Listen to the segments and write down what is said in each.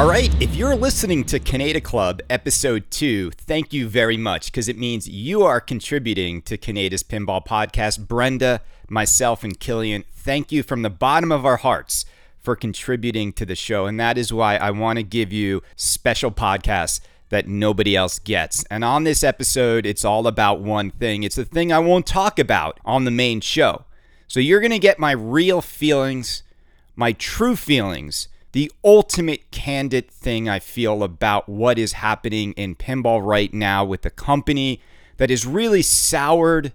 All right, if you're listening to Kaneda Club episode two, thank you very much because it means you are contributing to Kaneda's Pinball Podcast. Brenda, myself, and Killian, thank you from the bottom of our hearts for contributing to the show. And that is why I want to give you special podcasts that nobody else gets. And on this episode, it's all about one thing. It's the thing I won't talk about on the main show. So you're going to get my real feelings, my true feelings the ultimate candid thing I feel about what is happening in pinball right now with the company that has really soured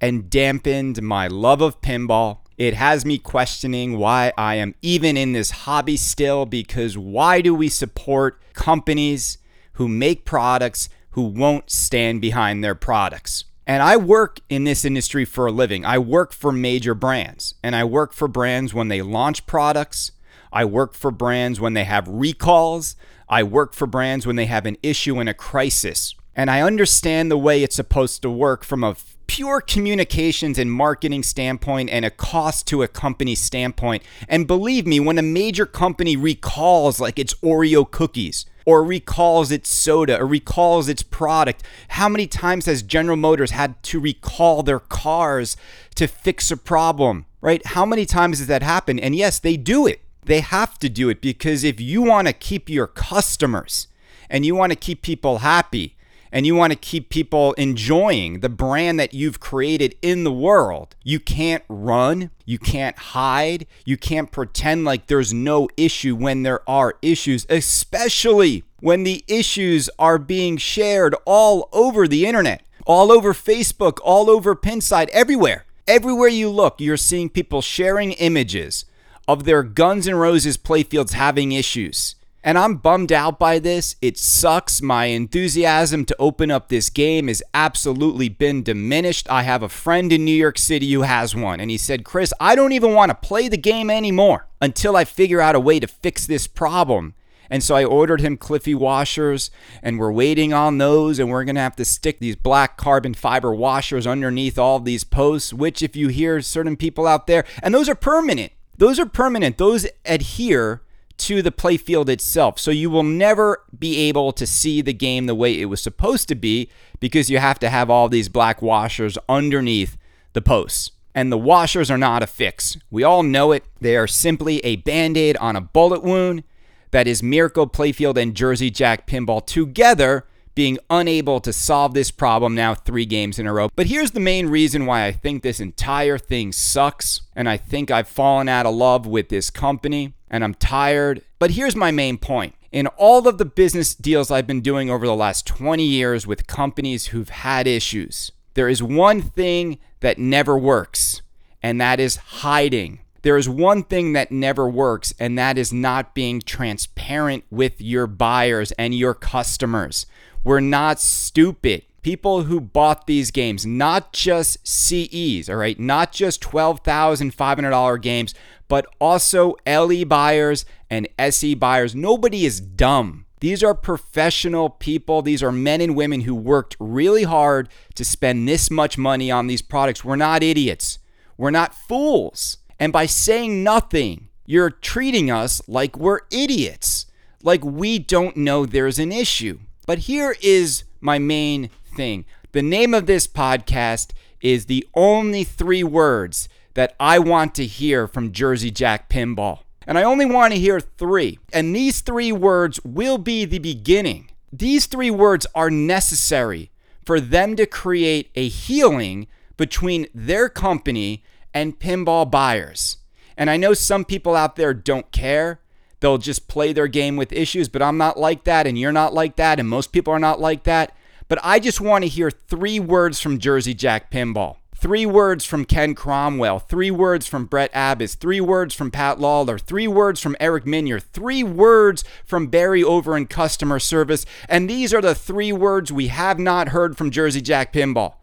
and dampened my love of pinball. It has me questioning why I am even in this hobby still because why do we support companies who make products who won't stand behind their products? And I work in this industry for a living. I work for major brands and I work for brands when they launch products I work for brands when they have recalls. I work for brands when they have an issue and a crisis. And I understand the way it's supposed to work from a pure communications and marketing standpoint and a cost to a company standpoint. And believe me, when a major company recalls like its Oreo cookies, or recalls its soda or recalls its product. How many times has General Motors had to recall their cars to fix a problem, right? How many times has that happened? And yes, they do it. They have to do it because if you want to keep your customers and you want to keep people happy and you want to keep people enjoying the brand that you've created in the world, you can't run, you can't hide, you can't pretend like there's no issue when there are issues, especially when the issues are being shared all over the internet, all over Facebook, all over Pinside, everywhere. Everywhere you look, you're seeing people sharing images of their Guns N' Roses playfields having issues. And I'm bummed out by this. It sucks. My enthusiasm to open up this game has absolutely been diminished. I have a friend in New York City who has one, and he said, Chris, I don't even want to play the game anymore until I figure out a way to fix this problem. And so I ordered him Cliffy washers, and we're waiting on those, and we're going to have to stick these black carbon fiber washers underneath all these posts, which, if you hear certain people out there, and those are permanent. Those are permanent. Those adhere to the playfield itself. So you will never be able to see the game the way it was supposed to be because you have to have all these black washers underneath the posts. And the washers are not a fix. We all know it. They are simply a band aid on a bullet wound that is Mirco Playfield and Jersey Jack Pinball together being unable to solve this problem now three games in a row. But here's the main reason why I think this entire thing sucks, and I think I've fallen out of love with this company, and I'm tired. But here's my main point. In all of the business deals I've been doing over the last 20 years with companies who've had issues, there is one thing that never works, and that is hiding. There is one thing that never works, and that is not being transparent with your buyers and your customers. We're not stupid. People who bought these games, not just CEs, all right, not just $12,500 games, but also LE buyers and SE buyers. Nobody is dumb. These are professional people. These are men and women who worked really hard to spend this much money on these products. We're not idiots. We're not fools. And by saying nothing, you're treating us like we're idiots, like we don't know there's an issue. But here is my main thing the name of this podcast is the only three words that I want to hear from Jersey Jack Pinball. And I only want to hear three. And these three words will be the beginning. These three words are necessary for them to create a healing between their company and pinball buyers. And I know some people out there don't care. They'll just play their game with issues, but I'm not like that, and you're not like that, and most people are not like that. But I just want to hear three words from Jersey Jack Pinball. Three words from Ken Cromwell, three words from Brett Abbas, three words from Pat Lawler, three words from Eric Meunier, three words from Barry over in customer service. And these are the three words we have not heard from Jersey Jack Pinball.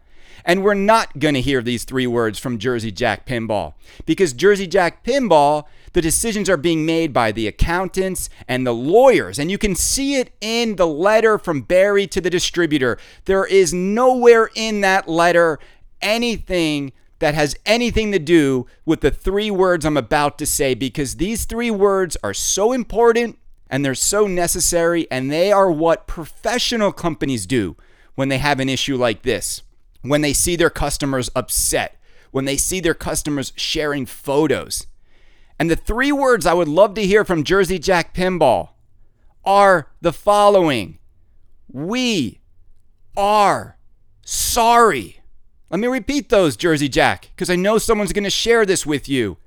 And we're not going to hear these three words from Jersey Jack Pinball because Jersey Jack Pinball the decisions are being made by the accountants and the lawyers. And you can see it in the letter from Barry to the distributor. There is nowhere in that letter anything that has anything to do with the three words I'm about to say because these three words are so important and they're so necessary, and they are what professional companies do when they have an issue like this. When they see their customers upset, when they see their customers sharing photos. And the three words I would love to hear from Jersey Jack Pinball are the following We are sorry. Let me repeat those, Jersey Jack, because I know someone's going to share this with you.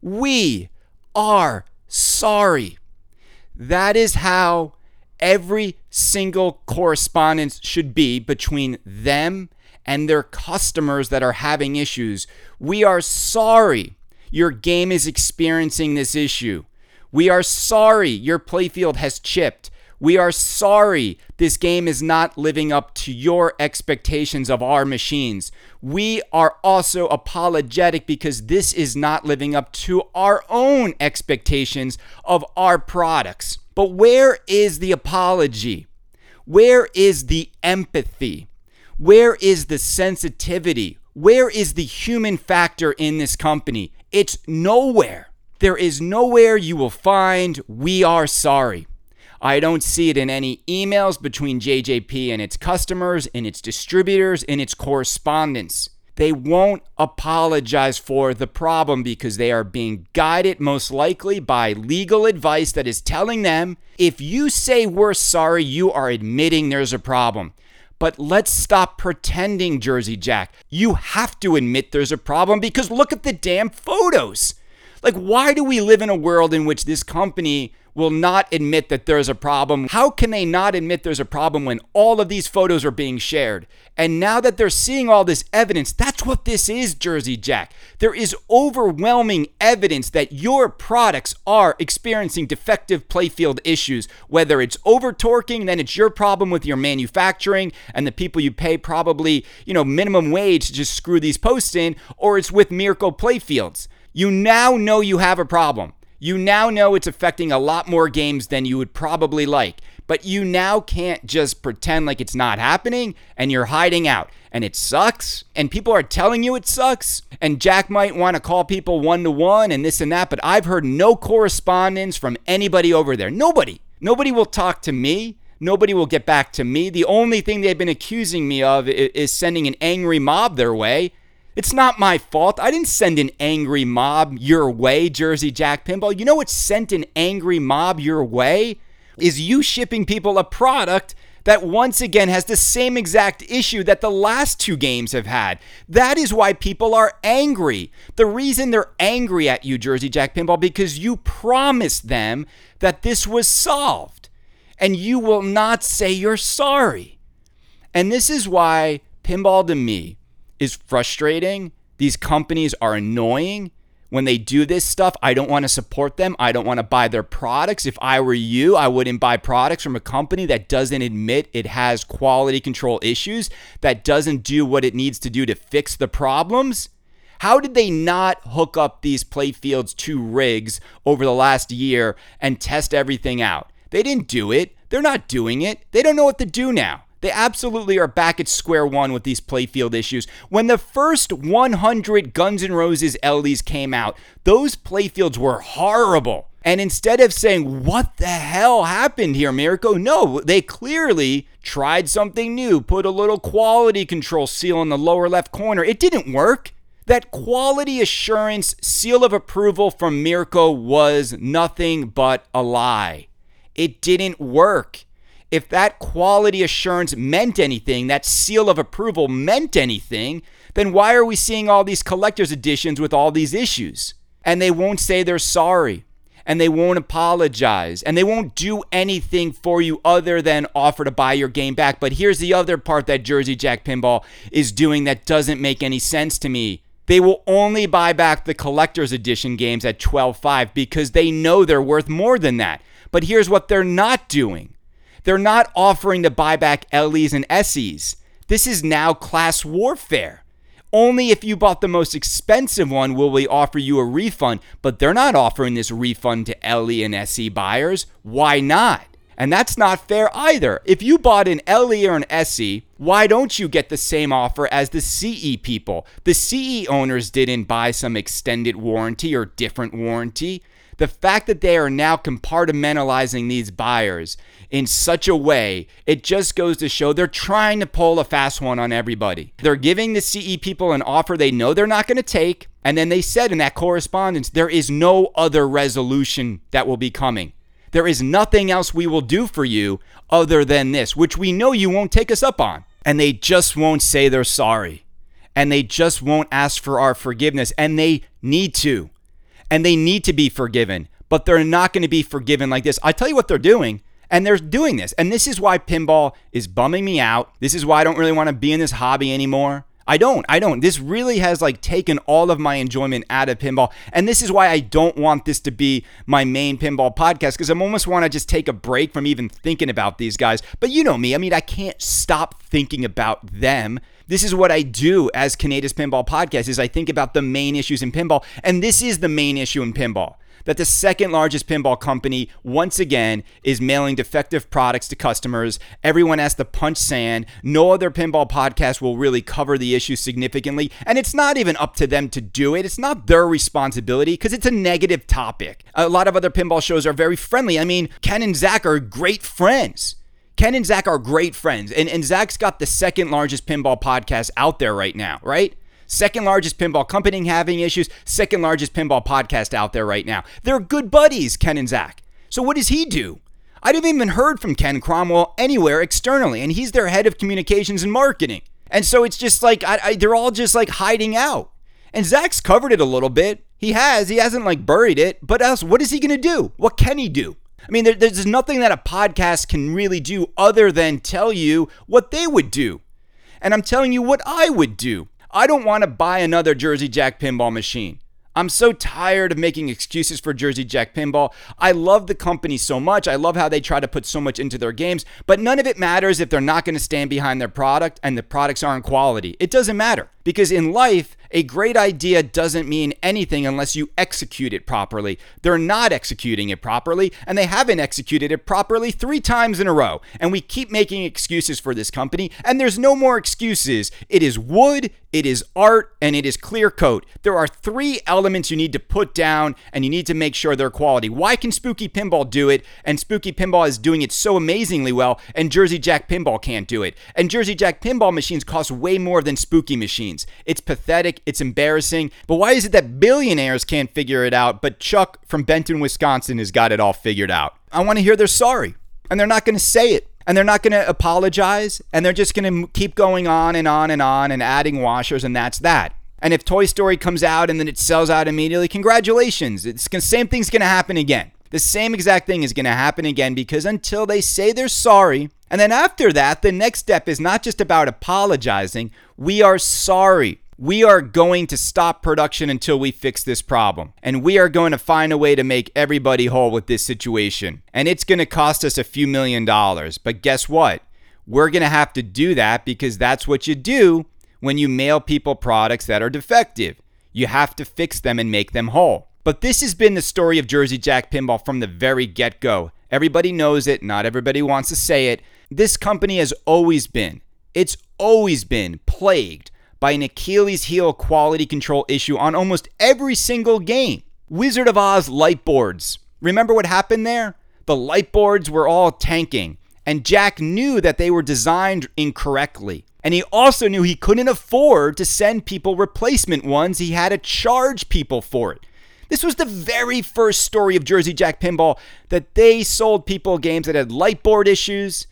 We are sorry. That is how every single correspondence should be between them and their customers that are having issues. We are sorry your game is experiencing this issue. We are sorry your playfield has chipped. We are sorry this game is not living up to your expectations of our machines. We are also apologetic because this is not living up to our own expectations of our products. But where is the apology? Where is the empathy? Where is the sensitivity? Where is the human factor in this company? It's nowhere. There is nowhere you will find we are sorry. I don't see it in any emails between JJP and its customers, in its distributors, in its correspondence. They won't apologize for the problem because they are being guided most likely by legal advice that is telling them if you say we're sorry, you are admitting there's a problem. But let's stop pretending, Jersey Jack. You have to admit there's a problem because look at the damn photos. Like, why do we live in a world in which this company will not admit that there's a problem. How can they not admit there's a problem when all of these photos are being shared? And now that they're seeing all this evidence, that's what this is, Jersey Jack. There is overwhelming evidence that your products are experiencing defective playfield issues. Whether it's over torquing, then it's your problem with your manufacturing and the people you pay probably, you know, minimum wage to just screw these posts in, or it's with Mirco playfields. You now know you have a problem. You now know it's affecting a lot more games than you would probably like, but you now can't just pretend like it's not happening and you're hiding out. And it sucks, and people are telling you it sucks. And Jack might want to call people one to one and this and that, but I've heard no correspondence from anybody over there. Nobody. Nobody will talk to me. Nobody will get back to me. The only thing they've been accusing me of is sending an angry mob their way. It's not my fault. I didn't send an angry mob your way, Jersey Jack Pinball. You know what sent an angry mob your way? Is you shipping people a product that once again has the same exact issue that the last two games have had. That is why people are angry. The reason they're angry at you, Jersey Jack Pinball, because you promised them that this was solved. And you will not say you're sorry. And this is why pinball to me is frustrating. These companies are annoying. When they do this stuff, I don't want to support them. I don't want to buy their products. If I were you, I wouldn't buy products from a company that doesn't admit it has quality control issues, that doesn't do what it needs to do to fix the problems. How did they not hook up these playfields to rigs over the last year and test everything out? They didn't do it. They're not doing it. They don't know what to do now. They absolutely are back at square one with these playfield issues. When the first 100 Guns N' Roses LEs came out, those playfields were horrible. And instead of saying, What the hell happened here, Mirco? No, they clearly tried something new, put a little quality control seal in the lower left corner. It didn't work. That quality assurance seal of approval from Mirco was nothing but a lie. It didn't work if that quality assurance meant anything, that seal of approval meant anything, then why are we seeing all these collector's editions with all these issues? And they won't say they're sorry, and they won't apologize, and they won't do anything for you other than offer to buy your game back. But here's the other part that Jersey Jack Pinball is doing that doesn't make any sense to me. They will only buy back the collector's edition games at 12.5 because they know they're worth more than that. But here's what they're not doing they're not offering to buy back LEs and SEs. This is now class warfare. Only if you bought the most expensive one will we offer you a refund, but they're not offering this refund to LE and SE buyers. Why not? And that's not fair either. If you bought an LE or an SE, why don't you get the same offer as the CE people? The CE owners didn't buy some extended warranty or different warranty. The fact that they are now compartmentalizing these buyers in such a way, it just goes to show they're trying to pull a fast one on everybody. They're giving the CE people an offer they know they're not going to take. And then they said in that correspondence, there is no other resolution that will be coming. There is nothing else we will do for you other than this, which we know you won't take us up on. And they just won't say they're sorry. And they just won't ask for our forgiveness. And they need to. And they need to be forgiven. But they're not going to be forgiven like this. I tell you what they're doing. And they're doing this. And this is why pinball is bumming me out. This is why I don't really want to be in this hobby anymore. I don't. I don't. This really has like taken all of my enjoyment out of pinball. And this is why I don't want this to be my main pinball podcast because I almost want to just take a break from even thinking about these guys. But you know me. I mean, I can't stop thinking about them. This is what I do as Kaneda's Pinball Podcast is I think about the main issues in pinball. And this is the main issue in pinball that the second largest pinball company, once again, is mailing defective products to customers. Everyone has to punch sand. No other pinball podcast will really cover the issue significantly. And it's not even up to them to do it, it's not their responsibility because it's a negative topic. A lot of other pinball shows are very friendly. I mean, Ken and Zach are great friends. Ken and Zach are great friends. And, and Zach's got the second largest pinball podcast out there right now, right? Second largest pinball company having issues, second largest pinball podcast out there right now. They're good buddies, Ken and Zach. So what does he do? I haven't even heard from Ken Cromwell anywhere externally, and he's their head of communications and marketing. And so it's just like I, I, they're all just like hiding out. And Zach's covered it a little bit. He has. He hasn't like buried it. But else, what is he to do? What can he do? I mean, there, there's nothing that a podcast can really do other than tell you what they would do. And I'm telling you what I would do. I don't want to buy another Jersey Jack pinball machine. I'm so tired of making excuses for Jersey Jack Pinball. I love the company so much. I love how they try to put so much into their games, but none of it matters if they're not going to stand behind their product and the products aren't quality. It doesn't matter because in life, a great idea doesn't mean anything unless you execute it properly. They're not executing it properly, and they haven't executed it properly three times in a row. And we keep making excuses for this company, and there's no more excuses. It is wood, it is art, and it is clear coat. There are three elements you need to put down, and you need to make sure they're quality. Why can Spooky Pinball do it, and Spooky Pinball is doing it so amazingly well, and Jersey Jack Pinball can't do it? And Jersey Jack Pinball machines cost way more than Spooky machines. It's pathetic. It's embarrassing. But why is it that billionaires can't figure it out, but Chuck from Benton, Wisconsin has got it all figured out? I want to hear they're sorry. And they're not going to say it. And they're not going to apologize. And they're just going to keep going on and on and on and adding washers, and that's that. And if Toy Story comes out and then it sells out immediately, congratulations. It's same thing's going to happen again. The same exact thing is going to happen again because until they say they're sorry, and then after that, the next step is not just about apologizing. We are sorry. We are going to stop production until we fix this problem. And we are going to find a way to make everybody whole with this situation. And it's going to cost us a few million dollars. But guess what? We're going to have to do that because that's what you do when you mail people products that are defective. You have to fix them and make them whole. But this has been the story of Jersey Jack Pinball from the very get go. Everybody knows it, not everybody wants to say it. This company has always been, it's always been plagued by an Achilles heel quality control issue on almost every single game. Wizard of Oz light boards. Remember what happened there? The light boards were all tanking, and Jack knew that they were designed incorrectly. And he also knew he couldn't afford to send people replacement ones, he had to charge people for it. This was the very first story of Jersey Jack Pinball that they sold people games that had light board issues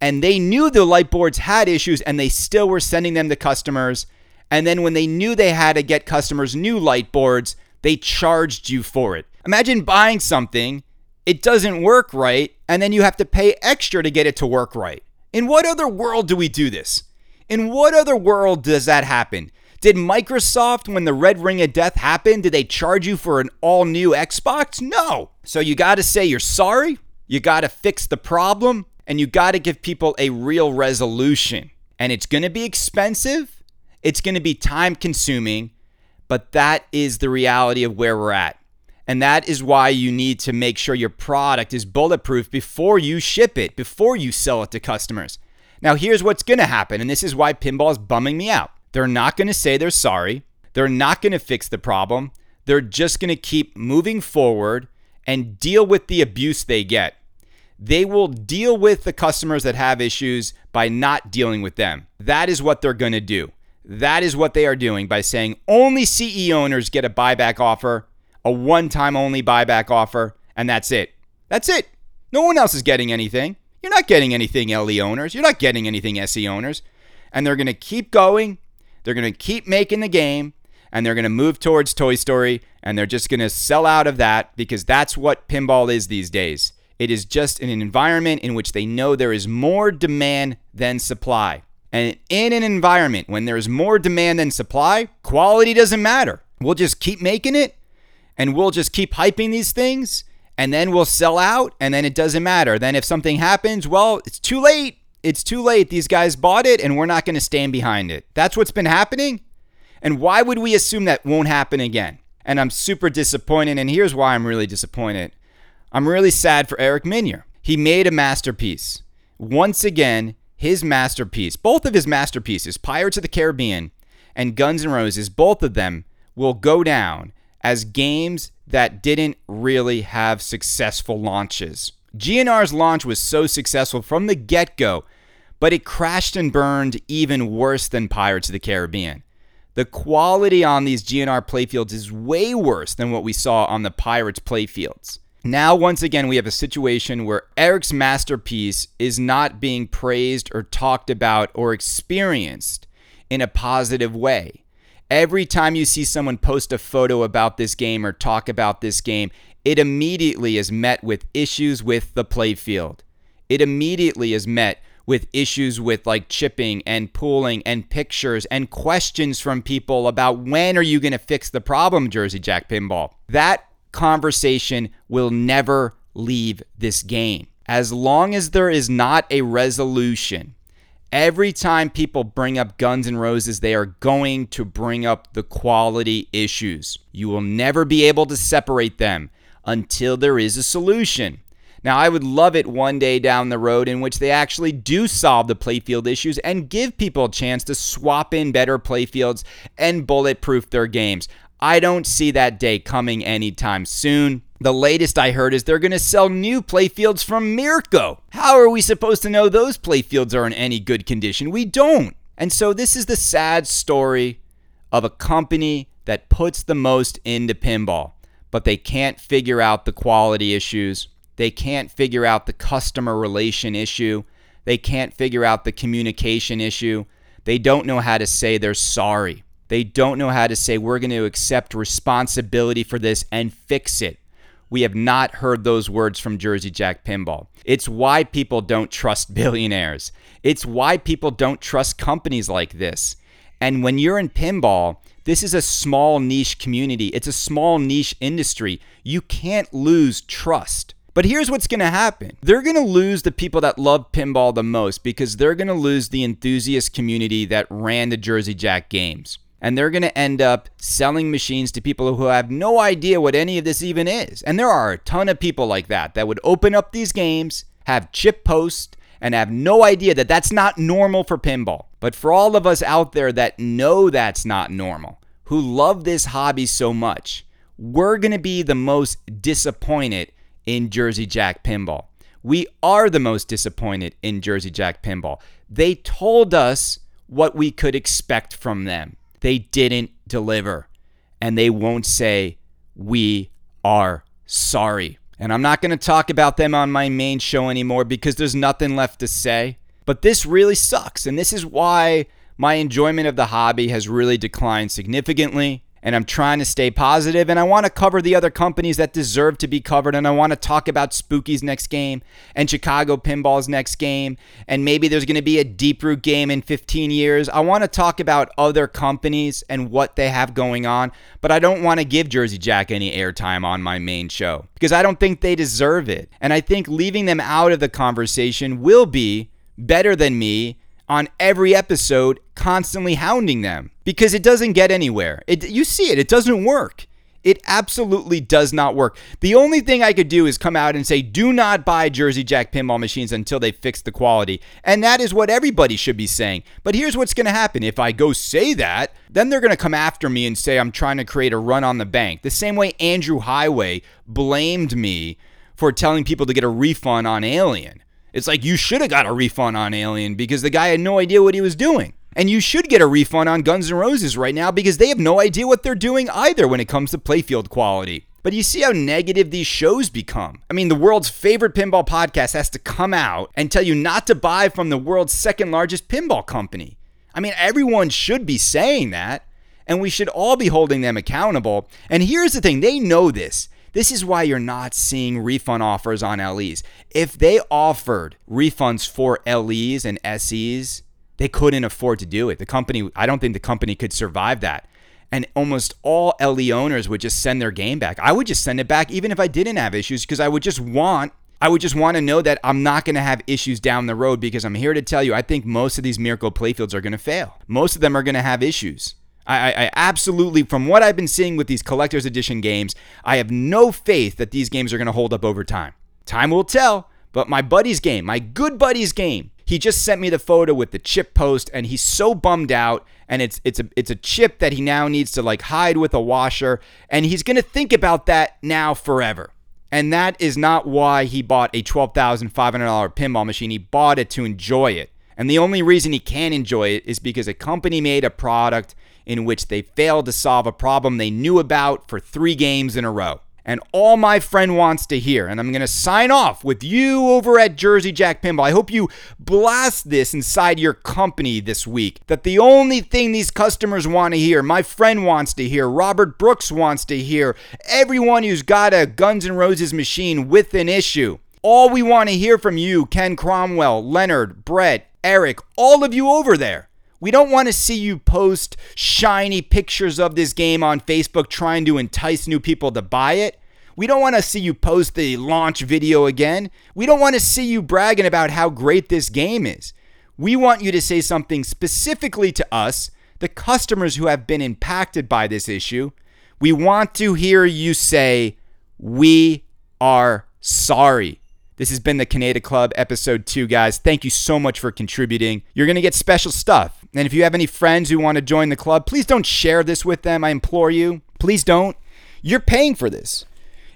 and they knew the light boards had issues and they still were sending them to customers. And then when they knew they had to get customers new light boards, they charged you for it. Imagine buying something, it doesn't work right, and then you have to pay extra to get it to work right. In what other world do we do this? In what other world does that happen? Did Microsoft, when the Red Ring of Death happened, did they charge you for an all new Xbox? No. So you got to say you're sorry, you got to fix the problem, and you got to give people a real resolution. And it's going to be expensive, it's going to be time consuming, but that is the reality of where we're at. And that is why you need to make sure your product is bulletproof before you ship it, before you sell it to customers. Now, here's what's going to happen, and this is why pinball is bumming me out. They're not going to say they're sorry. They're not going to fix the problem. They're just going to keep moving forward and deal with the abuse they get. They will deal with the customers that have issues by not dealing with them. That is what they're going to do. That is what they are doing by saying only CE owners get a buyback offer, a one time only buyback offer, and that's it. That's it. No one else is getting anything. You're not getting anything LE owners. You're not getting anything SE owners. And they're going to keep going. They're going to keep making the game and they're going to move towards Toy Story and they're just going to sell out of that because that's what pinball is these days. It is just an environment in which they know there is more demand than supply. And in an environment when there is more demand than supply, quality doesn't matter. We'll just keep making it and we'll just keep hyping these things and then we'll sell out and then it doesn't matter. Then if something happens, well, it's too late. It's too late. These guys bought it and we're not going to stand behind it. That's what's been happening. And why would we assume that won't happen again? And I'm super disappointed. And here's why I'm really disappointed I'm really sad for Eric Meunier. He made a masterpiece. Once again, his masterpiece, both of his masterpieces, Pirates of the Caribbean and Guns N' Roses, both of them will go down as games that didn't really have successful launches. GNR's launch was so successful from the get go, but it crashed and burned even worse than Pirates of the Caribbean. The quality on these GNR playfields is way worse than what we saw on the Pirates playfields. Now, once again, we have a situation where Eric's masterpiece is not being praised or talked about or experienced in a positive way. Every time you see someone post a photo about this game or talk about this game, it immediately is met with issues with the playfield. It immediately is met with issues with like chipping and pooling and pictures and questions from people about when are you going to fix the problem, Jersey Jack Pinball. That conversation will never leave this game. As long as there is not a resolution, every time people bring up Guns N' Roses, they are going to bring up the quality issues. You will never be able to separate them until there is a solution. Now, I would love it one day down the road in which they actually do solve the playfield issues and give people a chance to swap in better playfields and bulletproof their games. I don't see that day coming anytime soon. The latest I heard is they're going to sell new playfields from Mirco. How are we supposed to know those playfields are in any good condition? We don't. And so this is the sad story of a company that puts the most into pinball, but they can't figure out the quality issues they can't figure out the customer relation issue. They can't figure out the communication issue. They don't know how to say they're sorry. They don't know how to say we're going to accept responsibility for this and fix it. We have not heard those words from Jersey Jack Pinball. It's why people don't trust billionaires. It's why people don't trust companies like this. And when you're in pinball, this is a small niche community, it's a small niche industry. You can't lose trust. But here's what's going to happen they're going to lose the people that love pinball the most because they're going to lose the enthusiast community that ran the Jersey Jack games. And they're going to end up selling machines to people who have no idea what any of this even is. And there are a ton of people like that that would open up these games, have chip post, and have no idea that that's not normal for pinball. But for all of us out there that know that's not normal, who love this hobby so much, we're going to be the most disappointed in Jersey Jack Pinball. We are the most disappointed in Jersey Jack Pinball. They told us what we could expect from them. They didn't deliver. And they won't say, We are sorry. And I'm not going to talk about them on my main show anymore because there's nothing left to say. But this really sucks. And this is why my enjoyment of the hobby has really declined significantly and I'm trying to stay positive and I want to cover the other companies that deserve to be covered and I want to talk about Spooky's next game and Chicago Pinball's next game and maybe there's going to be a Deep Root game in 15 years. I want to talk about other companies and what they have going on, but I don't want to give Jersey Jack any airtime on my main show because I don't think they deserve it. And I think leaving them out of the conversation will be better than me on every episode constantly hounding them because it doesn't get anywhere. It, you see it, it doesn't work. It absolutely does not work. The only thing I could do is come out and say, do not buy Jersey Jack pinball machines until they fix the quality. And that is what everybody should be saying. But here's what's going to happen. If I go say that, then they're going to come after me and say I'm trying to create a run on the bank. The same way Andrew Heighway blamed me for telling people to get a refund on Alien. It's like you should have got a refund on Alien because the guy had no idea what he was doing. And you should get a refund on Guns N' Roses right now because they have no idea what they're doing either when it comes to playfield quality. But you see how negative these shows become. I mean, the world's favorite pinball podcast has to come out and tell you not to buy from the world's second largest pinball company. I mean, everyone should be saying that, and we should all be holding them accountable. And here's the thing they know this. This is why you're not seeing refund offers on LEs. If they offered refunds for LEs and SEs, they couldn't afford to do it. The company, I don't think the company could survive that. And almost all LE owners would just send their game back. I would just send it back even if I didn't have issues because I would just want I would just want to know that I'm not going to have issues down the road because I'm here to tell you I think most of these Mirco playfields are going to fail. Most of them are going to have issues. I, I, absolutely, from what I've been seeing with these collector's edition games, I have no faith that these games are going to hold up over time. Time will tell, but my buddy's game, my good buddy's game, he just sent me the photo with the chip post and he's so bummed out and it's it's a it's a chip that he now needs to like hide with a washer and he's going to think about that now forever. And that is not why he bought a $12,500 pinball machine. He bought it to enjoy it. And the only reason he can enjoy it is because a company made a product in which they failed to solve a problem they knew about for 3 games in a row and all my friend wants to hear. And I'm going to sign off with you over at Jersey Jack Pinball. I hope you blast this inside your company this week that the only thing these customers want to hear, my friend wants to hear, Robert Brooks wants to hear, everyone who's got a Guns N' Roses machine with an issue. All we want to hear from you, Ken Cromwell, Leonard, Brett, Eric, all of you over there we don't want to see you post shiny pictures of this game on Facebook trying to entice new people to buy it. We don't want to see you post the launch video again. We don't want to see you bragging about how great this game is. We want you to say something specifically to us, the customers who have been impacted by this issue. We want to hear you say, We are sorry. This has been the Kaneda Club episode two, guys. Thank you so much for contributing. You're going to get special stuff. And if you have any friends who want to join the club, please don't share this with them. I implore you. Please don't. You're paying for this.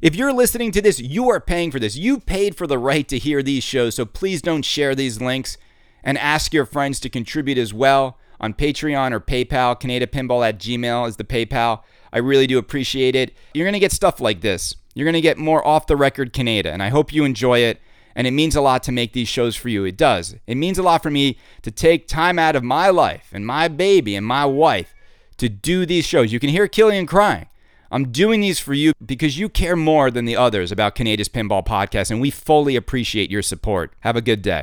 If you're listening to this, you are paying for this. You paid for the right to hear these shows, so please don't share these links and ask your friends to contribute as well on Patreon or PayPal. KanedaPinball at Gmail is the PayPal. I really do appreciate it. You're going to get stuff like this. You're going to get more off the record Kaneda, and I hope you enjoy it. And it means a lot to make these shows for you. It does. It means a lot for me to take time out of my life and my baby and my wife to do these shows. You can hear Killian crying. I'm doing these for you because you care more than the others about Kaneda's Pinball Podcast, and we fully appreciate your support. Have a good day.